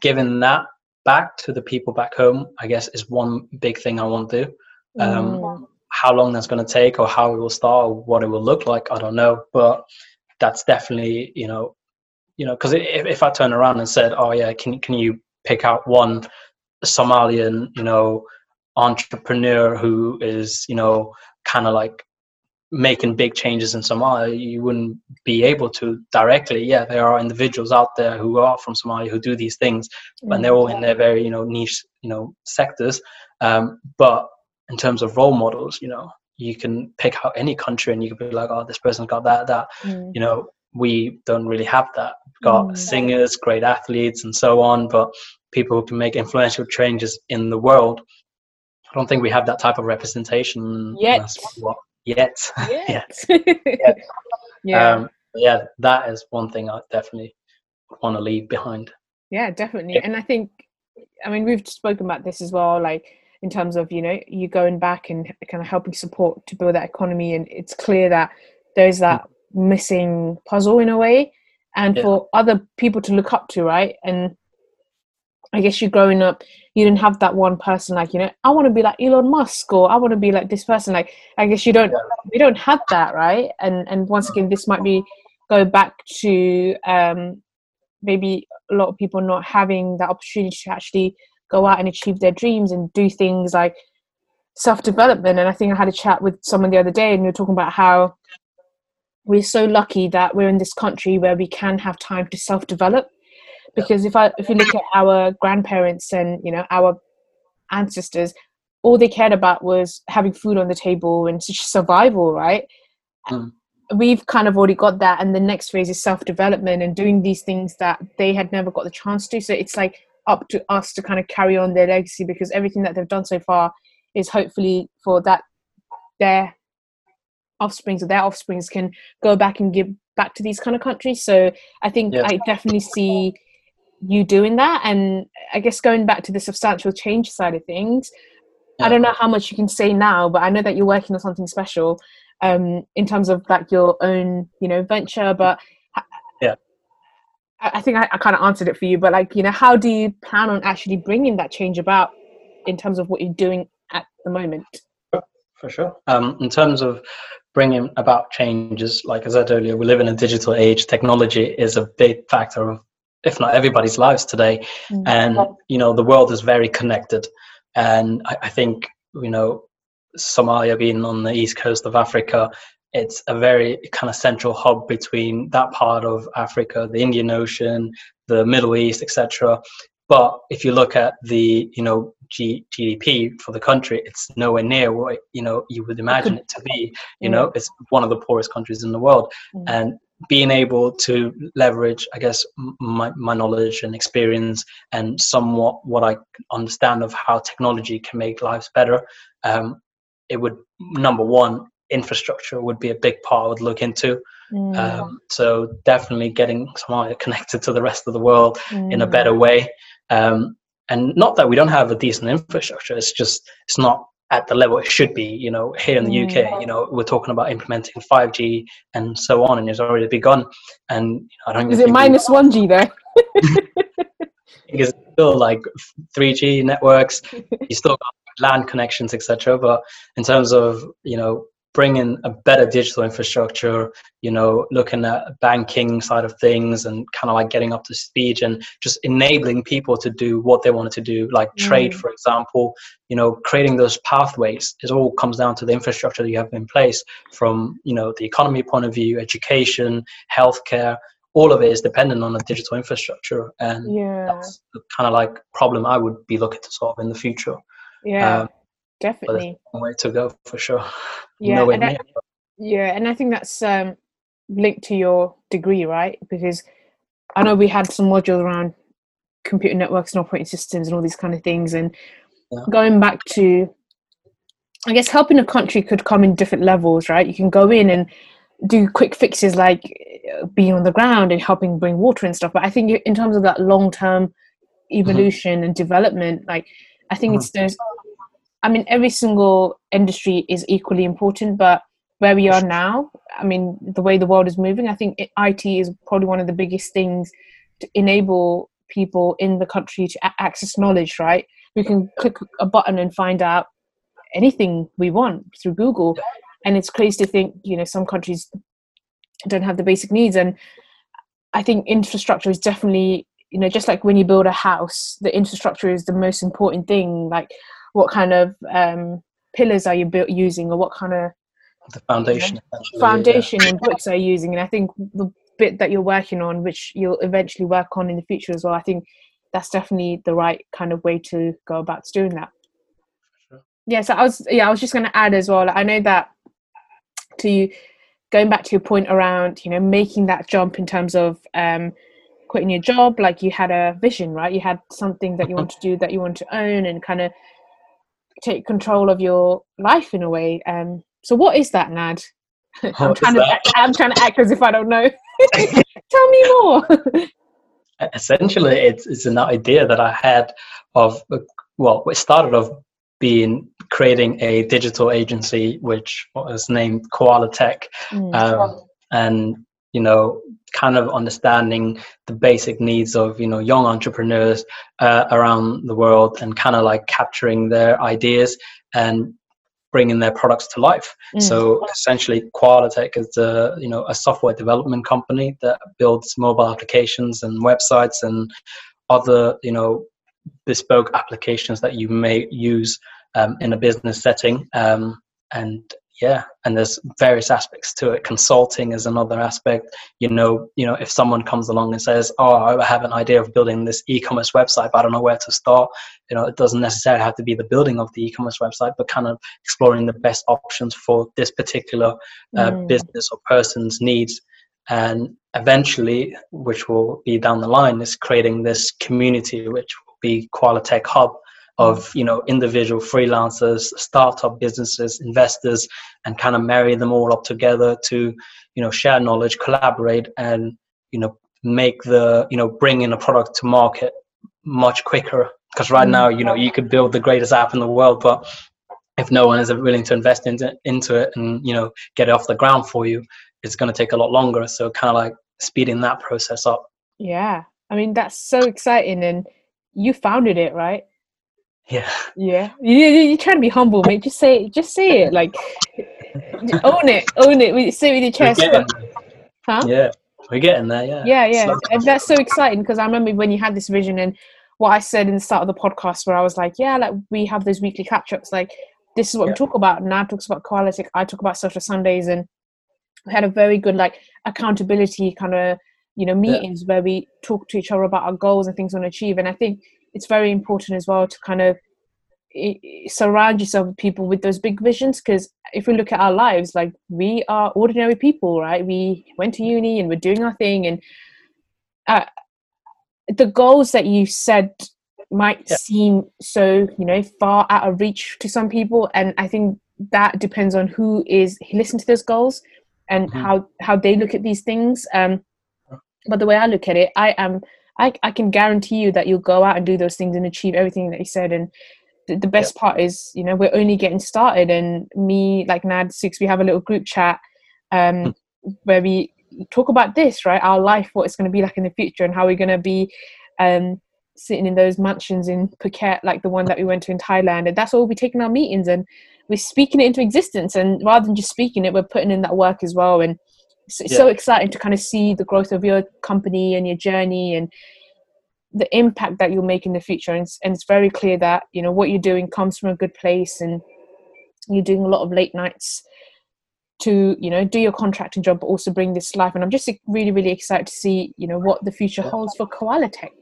giving that back to the people back home i guess is one big thing i want to do um, mm. how long that's going to take or how it will start or what it will look like i don't know but that's definitely you know you know because if, if i turn around and said oh yeah can, can you pick out one somalian you know entrepreneur who is you know kind of like making big changes in Somalia, you wouldn't be able to directly. Yeah, there are individuals out there who are from Somalia who do these things, mm-hmm. and they're all in their very you know niche you know sectors. Um, but in terms of role models, you know, you can pick out any country and you can be like, oh, this person's got that, that. Mm. You know, we don't really have that. We've got mm. singers, great athletes, and so on, but people who can make influential changes in the world don't think we have that type of representation yet. What, yet. Yet. yet. yeah. Um, yeah, that is one thing I definitely want to leave behind. Yeah, definitely. Yeah. And I think, I mean, we've spoken about this as well, like in terms of, you know, you going back and kind of helping support to build that economy. And it's clear that there's that mm. missing puzzle in a way. And yeah. for other people to look up to, right? And I guess you growing up, you didn't have that one person like you know I want to be like Elon Musk or I want to be like this person. Like I guess you don't we don't have that right. And and once again, this might be go back to um, maybe a lot of people not having that opportunity to actually go out and achieve their dreams and do things like self development. And I think I had a chat with someone the other day, and we were talking about how we're so lucky that we're in this country where we can have time to self develop because if I if you look at our grandparents and you know our ancestors, all they cared about was having food on the table and survival, right? Mm. We've kind of already got that, and the next phase is self development and doing these things that they had never got the chance to. So it's like up to us to kind of carry on their legacy because everything that they've done so far is hopefully for that their offsprings or their offsprings can go back and give back to these kind of countries. So I think yeah. I definitely see you doing that? And i guess going back to the substantial change side of things yeah. i don't know how much you can say now but i know that you're working on something special um, in terms of like your own you know venture but yeah. I, I think I, I kind of answered it for you but like you know how do you plan on actually bringing that change about in terms of what you're doing at the moment? For sure. Um, in terms of bringing about changes like i said earlier we live in a digital age. Technology is a big factor of if not everybody's lives today. Mm-hmm. And you know, the world is very connected, and I, I think you know, Somalia being on the east coast of Africa, it's a very kind of central hub between that part of Africa, the Indian Ocean, the Middle East, etc. But if you look at the you know G- GDP for the country, it's nowhere near what you know you would imagine it to be. You know, it's one of the poorest countries in the world, mm. and being able to leverage, I guess, my, my knowledge and experience and somewhat what I understand of how technology can make lives better, um, it would, number one, infrastructure would be a big part I would look into. Mm. Um, so definitely getting Somalia connected to the rest of the world mm. in a better way. Um, and not that we don't have a decent infrastructure, it's just, it's not at the level it should be. You know, here in the UK, mm. you know, we're talking about implementing 5G and so on, and it's already begun. And you know, I don't. Is it minus one G there? it's still like 3G networks. You still got land connections, etc. But in terms of you know bringing a better digital infrastructure, you know, looking at banking side of things and kind of like getting up to speed and just enabling people to do what they wanted to do, like mm. trade, for example, you know, creating those pathways. It all comes down to the infrastructure that you have in place from, you know, the economy point of view, education, healthcare, all of it is dependent on a digital infrastructure. And yeah. that's the kind of like problem I would be looking to solve in the future. Yeah. Um, definitely way to go for sure yeah and I, yeah and i think that's um linked to your degree right because i know we had some modules around computer networks and operating systems and all these kind of things and yeah. going back to i guess helping a country could come in different levels right you can go in and do quick fixes like uh, being on the ground and helping bring water and stuff but i think in terms of that long term mm-hmm. evolution mm-hmm. and development like i think mm-hmm. it's those I mean, every single industry is equally important, but where we are now, I mean, the way the world is moving, I think IT is probably one of the biggest things to enable people in the country to access knowledge, right? We can click a button and find out anything we want through Google. And it's crazy to think, you know, some countries don't have the basic needs. And I think infrastructure is definitely, you know, just like when you build a house, the infrastructure is the most important thing. Like, what kind of um, pillars are you built using or what kind of the foundation you know, foundation yeah. and bricks are you using and i think the bit that you're working on which you'll eventually work on in the future as well i think that's definitely the right kind of way to go about doing that sure. yeah so i was yeah i was just going to add as well i know that to going back to your point around you know making that jump in terms of um, quitting your job like you had a vision right you had something that you want to do that you want to own and kind of take control of your life in a way. Um, so what is that, Nad? I'm trying to act, I'm trying to act as if I don't know. Tell me more. Essentially, it's it's an idea that I had of well, it started off being creating a digital agency which was named Koala Tech, mm. um, and you know, kind of understanding the basic needs of you know young entrepreneurs uh, around the world, and kind of like capturing their ideas and bringing their products to life. Mm. So essentially, Koala Tech is a you know a software development company that builds mobile applications and websites and other you know bespoke applications that you may use um, in a business setting. Um, and yeah, and there's various aspects to it. Consulting is another aspect. You know, you know, if someone comes along and says, "Oh, I have an idea of building this e-commerce website, but I don't know where to start," you know, it doesn't necessarily have to be the building of the e-commerce website, but kind of exploring the best options for this particular uh, mm. business or person's needs. And eventually, which will be down the line, is creating this community, which will be Koalatech Hub of you know individual freelancers, startup businesses, investors, and kind of marry them all up together to you know share knowledge, collaborate, and you know make the you know bring in a product to market much quicker. Because right now, you know, you could build the greatest app in the world, but if no one is willing to invest into into it and you know get it off the ground for you, it's going to take a lot longer. So kind of like speeding that process up. Yeah, I mean that's so exciting, and you founded it, right? Yeah. Yeah. You, you, are trying to be humble, mate. Just say it. Just say it. Like, own it. Own it. Say it with your chest. Huh? Yeah. We're getting there. Yeah. Yeah. Yeah. And that's so exciting because I remember when you had this vision and what I said in the start of the podcast where I was like, yeah, like we have those weekly catch ups. Like, this is what yeah. we talk about. Nad talks about Koala Tech. I talk about social Sundays and we had a very good like accountability kind of you know meetings yeah. where we talk to each other about our goals and things we want to achieve and i think it's very important as well to kind of surround yourself with people with those big visions because if we look at our lives like we are ordinary people right we went to uni and we're doing our thing and uh, the goals that you said might yeah. seem so you know far out of reach to some people and i think that depends on who is listen to those goals and mm-hmm. how how they look at these things um but the way I look at it, I am I, I can guarantee you that you'll go out and do those things and achieve everything that you said. And the, the best part is, you know, we're only getting started. And me, like Nad Six, we have a little group chat um, hmm. where we talk about this, right? Our life, what it's going to be like in the future, and how we're going to be um, sitting in those mansions in Phuket, like the one that we went to in Thailand. And that's all we'll be taking our meetings and we're speaking it into existence. And rather than just speaking it, we're putting in that work as well. And it's, it's yeah. so exciting to kind of see the growth of your company and your journey and the impact that you'll make in the future. And it's, and it's very clear that you know what you're doing comes from a good place and you're doing a lot of late nights to you know do your contracting job but also bring this life. And i'm just really really excited to see you know what the future holds for koala tech.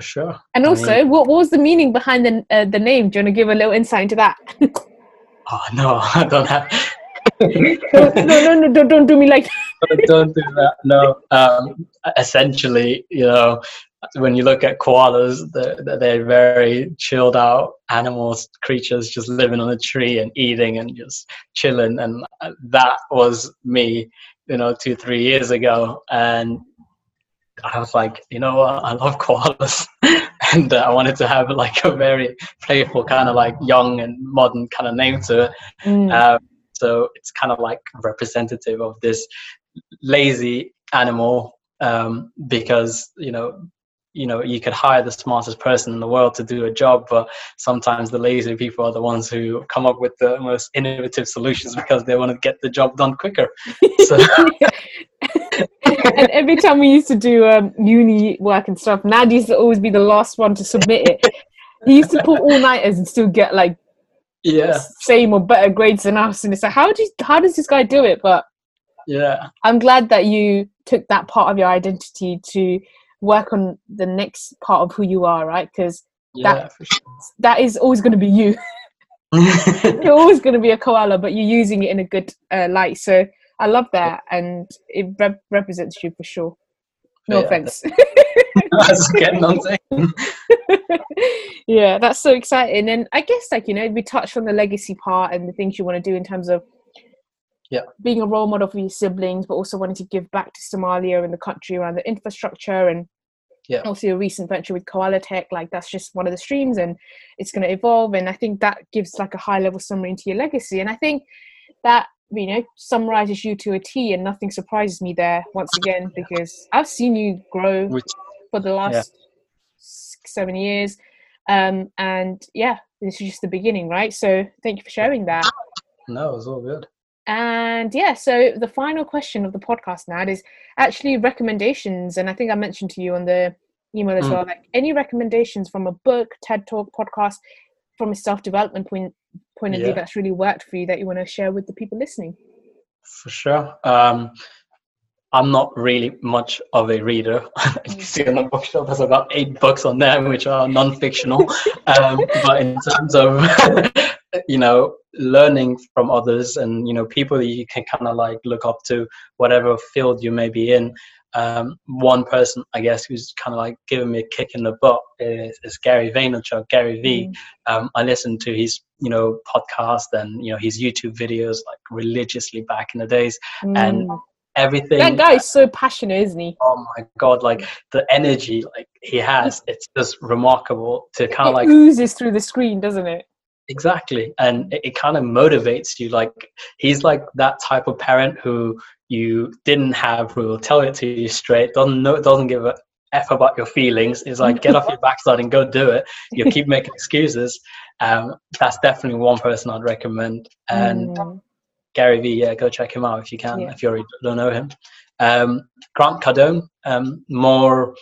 Sure. And also I mean, what, what was the meaning behind the uh, the name? Do you want to give a little insight into that? Oh no i don't have no, no, no, don't, don't do me like don't do that. No. Um, essentially, you know, when you look at koalas, they're, they're very chilled out animals, creatures just living on a tree and eating and just chilling. And that was me, you know, two, three years ago. And I was like, you know what? I love koalas. and uh, I wanted to have like a very playful, kind of like young and modern kind of name to it. Mm. Um, so it's kind of like representative of this lazy animal um, because you know you know you could hire the smartest person in the world to do a job but sometimes the lazy people are the ones who come up with the most innovative solutions because they want to get the job done quicker. So and every time we used to do um, uni work and stuff nad used to always be the last one to submit it. He used to pull all-nighters and still get like yeah. Same or better grades than us and it's like how do you, how does this guy do it? But yeah. I'm glad that you took that part of your identity to work on the next part of who you are right? Because yeah, that sure. that is always going to be you. You're always going to be a koala but you're using it in a good uh, light. So i love that and it rep- represents you for sure. No yeah, offense that's getting on yeah that's so exciting and i guess like you know we touched on the legacy part and the things you want to do in terms of yeah. being a role model for your siblings, but also wanting to give back to Somalia and the country around the infrastructure and yeah. also your recent venture with Koala Tech. Like that's just one of the streams and it's going to evolve. And I think that gives like a high level summary into your legacy. And I think that you know summarizes you to a T, and nothing surprises me there once again because I've seen you grow Which, for the last yeah. six, seven years. Um, and yeah, this is just the beginning, right? So thank you for sharing that. no, it's all good. And yeah, so the final question of the podcast now is actually recommendations. And I think I mentioned to you on the email as Mm. well, like any recommendations from a book, TED Talk, podcast, from a self development point point of view that's really worked for you that you want to share with the people listening. For sure. Um, I'm not really much of a reader. you can see on the bookshelf, there's about eight books on there, which are non-fictional. um, but in terms of, you know, learning from others and you know people that you can kind of like look up to, whatever field you may be in. Um, one person, I guess, who's kind of like giving me a kick in the butt is, is Gary Vaynerchuk, Gary V Mm. um, I listened to his, you know, podcast and you know his YouTube videos like religiously back in the days. And Mm. Everything. that guy is so passionate, isn't he? Oh my god! Like the energy, like he has, it's just remarkable to kind of like oozes through the screen, doesn't it? exactly, and it, it kind of motivates you. Like he's like that type of parent who you didn't have, who will tell it to you straight, doesn't know, doesn't give a f about your feelings. Is like get off your backside and go do it. You keep making excuses. Um, that's definitely one person I'd recommend. And Mm. Gary Vee, yeah, go check him out if you can, Yeah. if you already don't know him. Um, Grant Cardone, um, more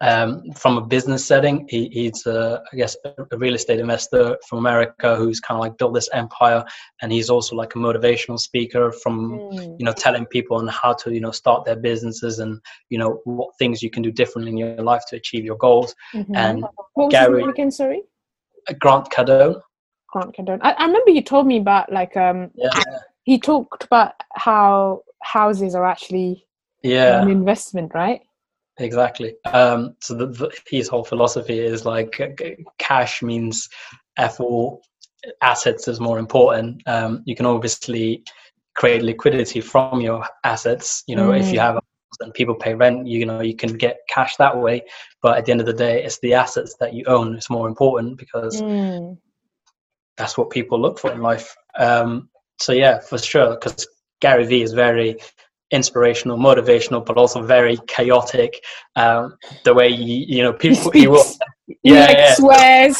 um, from a business setting. He, he's, uh, I guess, a real estate investor from America who's kind of like built this empire, and he's also like a motivational speaker from Mm. you know telling people on how to you know start their businesses and you know what things you can do differently in your life to achieve your goals. Mhm. And what was Gary- again? Sorry, Grant Cardone, I, I remember you told me about like um yeah, he talked about how houses are actually yeah. an investment, right? Exactly. Um, so the, the, his whole philosophy is like uh, cash means F all assets is more important. Um, you can obviously create liquidity from your assets. You know, if you Mm. have and people pay rent, you know, you can get cash that way. But at the end of the day, it's the assets that you own. It's more important because Mm. That's what people look for in life. Um, so yeah, for sure, because Gary Vee is very inspirational, motivational, but also very chaotic. Um, the way you, you know people, he will, yeah, yeah, swears.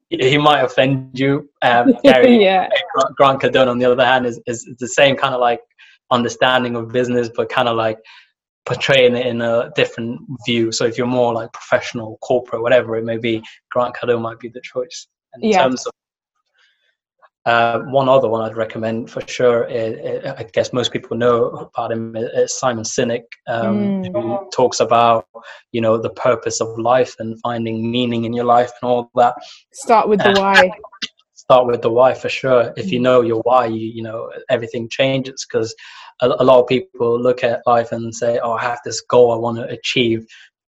he might offend you. Um, Gary yeah. Grant- Grant Cardone, on the other hand, is, is the same kind of like understanding of business, but kind of like portraying it in a different view. So if you're more like professional, corporate, whatever it may be, Grant Cardone might be the choice. In Yeah. terms of uh, one other one I'd recommend for sure, is, I guess most people know about him, is Simon Sinek, um, Mm. who talks about, you know, the purpose of life and finding meaning in your life and all that Start with the why. start with the why for sure if you know your why you you know everything changes because a, a lot of people look at life and say oh i have this goal i want to achieve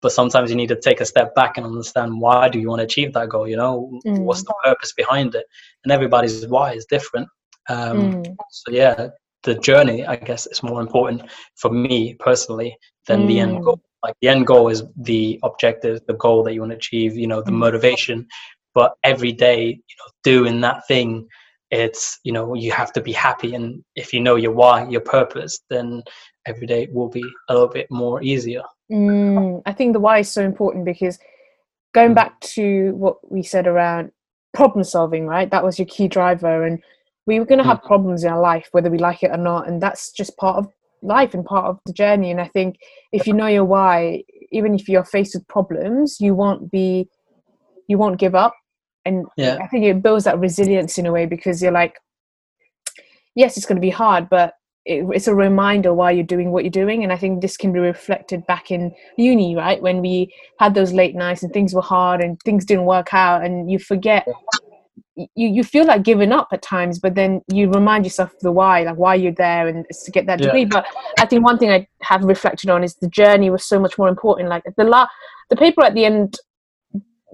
but sometimes you need to take a step back and understand why do you want to achieve that goal you know Mm. what's the purpose behind it and everybody's why is different um, Mm. so yeah the journey i guess is more important for me personally than the end Mm. goal like the end goal is the objective the goal that you want to achieve you know the Mm. motivation but every day you know doing that thing it's you know you have to be happy and if you know your why your purpose then every day will be a little bit more easier Mm, I think the why is so important because going Mm. back to what we said around problem solving, right? That was your key driver, and we were going to have Mm. problems in our life, whether we like it or not, and that's just part of life and part of the journey. And I think if you know your why, even if you're faced with problems, you won't be, you won't give up, and Yeah. I think it builds that resilience in a way because you're like, yes, it's going to be hard, but it's a reminder why you're doing what you're doing. And I think this can be reflected back in uni, right? When we had those late nights and things were hard and things didn't work out, and you forget. You, you feel like giving up at times, but then you remind yourself of the why, like why you're there, and it's to get that Yeah. degree. But I think one thing I have reflected on is the journey was so much more important. Like the la- the paper at the end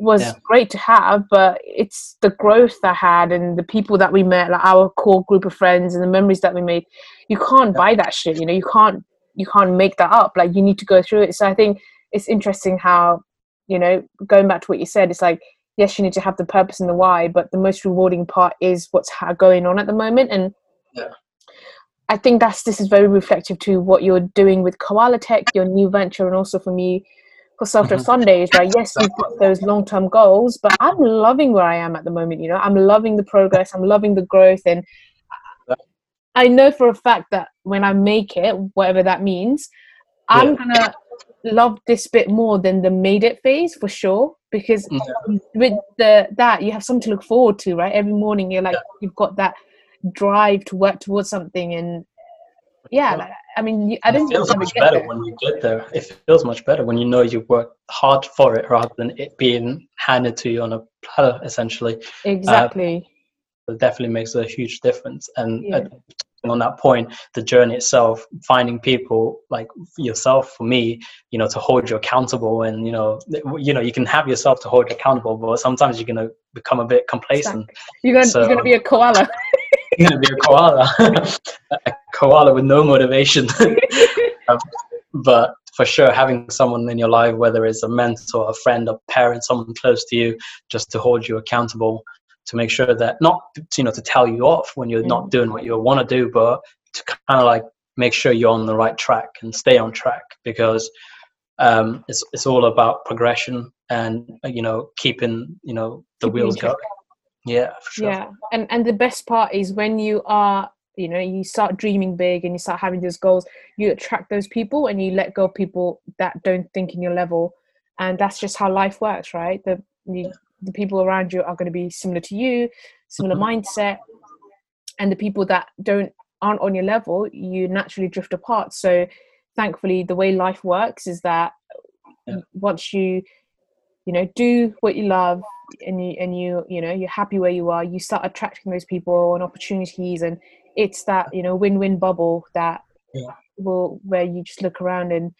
was Yeah. great to have, but it's the growth I had and the people that we met, like our core group of friends and the memories that we made. You can't buy that shit, you know. You can't you can't make that up. Like you need to go through it. So I think it's interesting how, you know, going back to what you said, it's like yes, you need to have the purpose and the why, but the most rewarding part is what's ha- going on at the moment and. Yeah. I think that's this is very reflective to what you're doing with Koala Tech, your new venture, and also for me for Self Dev Mhm. Sundays, right? Yes, you've got those long term goals, but I'm loving where I am at the moment. You know, I'm loving the progress, I'm loving the growth, and I know for a fact that when I make it, whatever that means, I'm Yeah. gonna love this bit more than the made it phase for sure. Because Yeah. with the that you have something to look forward to, right? Every morning you're like Yeah. you've got that drive to work towards something, and yeah, Yeah. I mean, I don't it feels much better there. when you get there. It feels much better when you know you worked hard for it rather than it being handed to you on a platter, essentially. Exactly. It definitely makes a huge difference. And Yeah. uh, on that point, the journey itself, finding people like yourself, for me, you know, to hold you accountable, and you know, you know, you can have yourself to hold you accountable, but sometimes you're gonna become a bit complacent. you're gonna so- you're gonna be a koala. You're gonna be a koala, a koala with no motivation. Um, but for sure, having someone in your life, whether it's a mentor, a friend, a parent, someone close to you, just to hold you accountable, to make sure that not you know to tell you off when you're Mm. not doing what you want to do, but to kind of like make sure you're on the right track and stay on track because um, it's it's all about progression and uh, you know keeping you know the Keeping wheels going. Yeah, for sure. yeah and and the best part is when you are you know you start dreaming big and you start having those goals you attract those people and you let go of people that don't think in your level and that's just how life works right the you, the people around you are going to be similar to you similar Mhm. mindset and the people that don't aren't on your level you naturally drift apart so thankfully the way life works is that Yeah. once you you know do what you love and you and you you know you're happy where you are you start attracting those people and opportunities and it's that you know win-win bubble that Yeah. will where you just look around and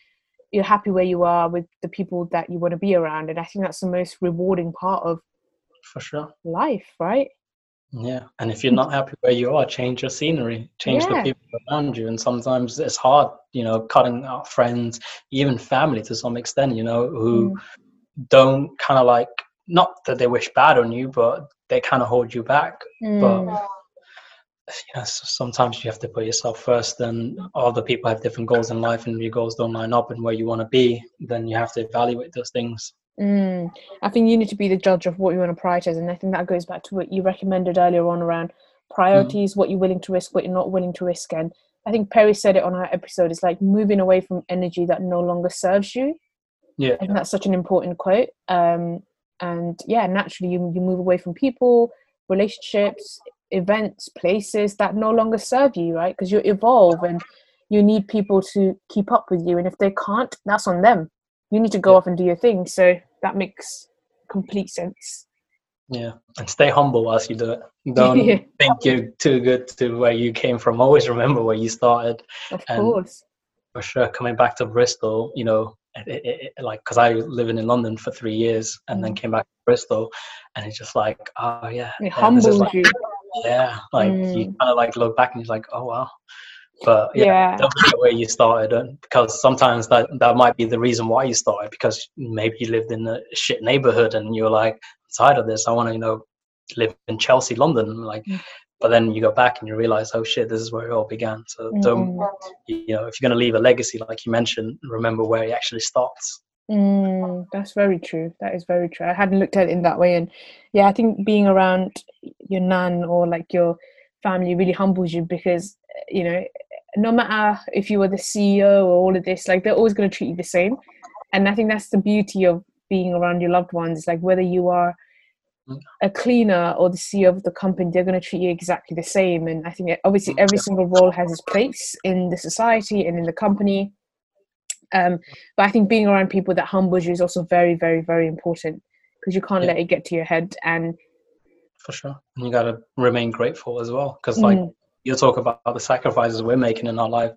you're happy where you are with the people that you want to be around and i think that's the most rewarding part of For sure. life right Yeah, and if you're not happy where you are, change your scenery, change Yeah. the people around you. And sometimes it's hard, you know, cutting out friends, even family to some extent, you know, who Mm. Don't kind of like, not that they wish bad on you, but they kind of hold you back. But Mm. you know, sometimes you have to put yourself first, and other people have different goals in life, and your goals don't line up and where you want to be. Then you have to evaluate those things. Mm. I think you need to be the judge of what you want to prioritize, and I think that goes back to what you recommended earlier on around priorities, what you're willing to risk, what you're not willing to risk. And I think Perry said it on our episode. It's like moving away from energy that no longer serves you. Yeah, I think that's such an important quote. Um, and yeah, naturally, you you move away from people, relationships, events, places that no longer serve you, right? Because you evolve and you need people to keep up with you. And if they can't, that's on them. You need to go Yeah. off and do your thing. So that makes complete sense. Yeah, and stay humble as you do it. Don't Yeah. think you're too good to where you came from. Always remember where you started. Of And- course. For sure, coming back to Bristol, you know, it, it, it, like because I was living in London for three years and then Mm. came back to Bristol, and it's just like, oh yeah, It yeah, this humbles is like, you. yeah, like you Mm. kind of like look back and you're like, oh wow. But yeah, Yeah. don't forget where you started, and because sometimes that that might be the reason why you started because maybe you lived in a shit neighborhood and you're like, I'm tired of this. I want to, you know, live in Chelsea, London, like. Mm. But then you go back and you realize, oh shit, this is where it all began. So don't, Mm. you know, if you're going to leave a legacy, like you mentioned, remember where it actually starts. Mm, that's very true. That is very true. I hadn't looked at it in that way. And yeah, I think being around your nan or like your family really humbles you because, you know, no matter if you were the CEO or all of this, like they're always going to treat you the same. And I think that's the beauty of being around your loved ones. Like whether you are Mm. A cleaner or the CEO of the company, they're going to treat you exactly the same. And I think obviously every single role has its place in the society and in the company. Um, but I think being around people that humbles you is also very, very, very important because you can't Yeah. let it get to your head. And For sure. And you got to remain grateful as well. Because, like, Mm. you talk about the sacrifices we're making in our life.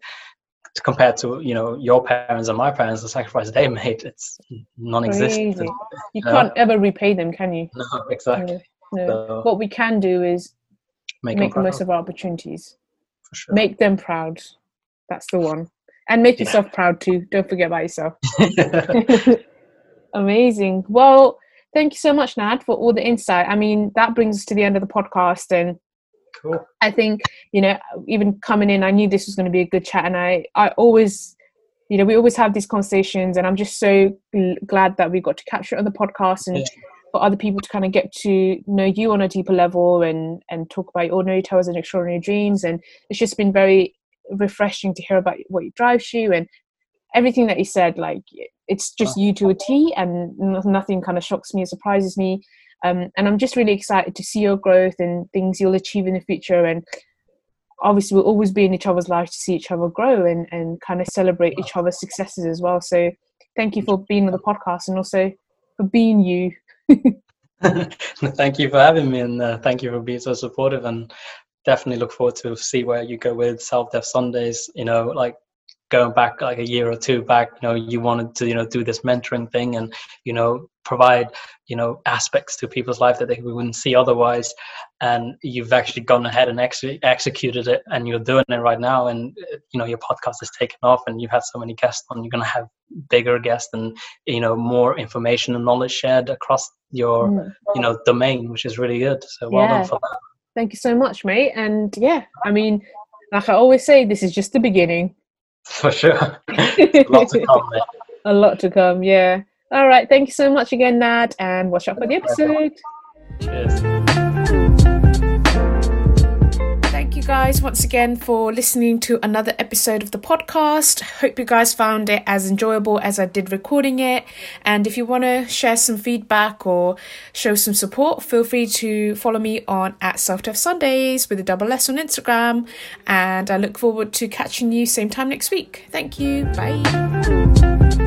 Compared to you know your parents and my parents, the sacrifice they made, it's non-existent. Crazy. You can't ever repay them, can you? No, exactly. No. So What we can do is make, make the most of our opportunities. for sure. Make them proud. That's the one. And make Yeah. yourself proud too. Don't forget about yourself. Amazing. Well, thank you so much, Nad, for all the insight. I mean, that brings us to the end of the podcast. And cool. I think, you know, even coming in, I knew this was going to be a good chat. And I, I always, you know, we always have these conversations. And I'm just so gl- glad that we got to capture it on the podcast and Yeah. for other people to kind of get to know you on a deeper level and, and talk about your ordinary tales and extraordinary dreams. And it's just been very refreshing to hear about what drives you and everything that you said. Like, it's just you to a T, and nothing kind of shocks me or surprises me. Um, and I'm just really excited to see your growth and things you'll achieve in the future. And obviously, we'll always be in each other's lives to see each other grow and, and kind of celebrate each other's successes as well. So, thank you for being on the podcast and also for being you. thank you for having me, and uh, thank you for being so supportive. And definitely look forward to see where you go with Self Dev Sundays. You know, like going back like a year or two back, you know, you wanted to you know do this mentoring thing and you know provide you know aspects to people's life that they wouldn't see otherwise. And you've actually gone ahead and actually executed it, and you're doing it right now. And you know, your podcast has taken off, and you've had so many guests on. You're gonna have bigger guests and you know more information and knowledge shared across your Mm. you know domain which is really good so well Yeah. done for that Thank you so much, mate. And yeah, I mean, like I always say, this is just the beginning. for sure lots to come. A lot to come, yeah. All right, thank you so much again, Nad, and watch out for the episode. cheers Thank you guys once again for listening to another episode of the podcast. Hope you guys found it as enjoyable as I did recording it. And if you want to share some feedback or show some support, feel free to follow me on at Self Dev Sundays with a double S on Instagram. And I look forward to catching you same time next week. Thank you. Bye.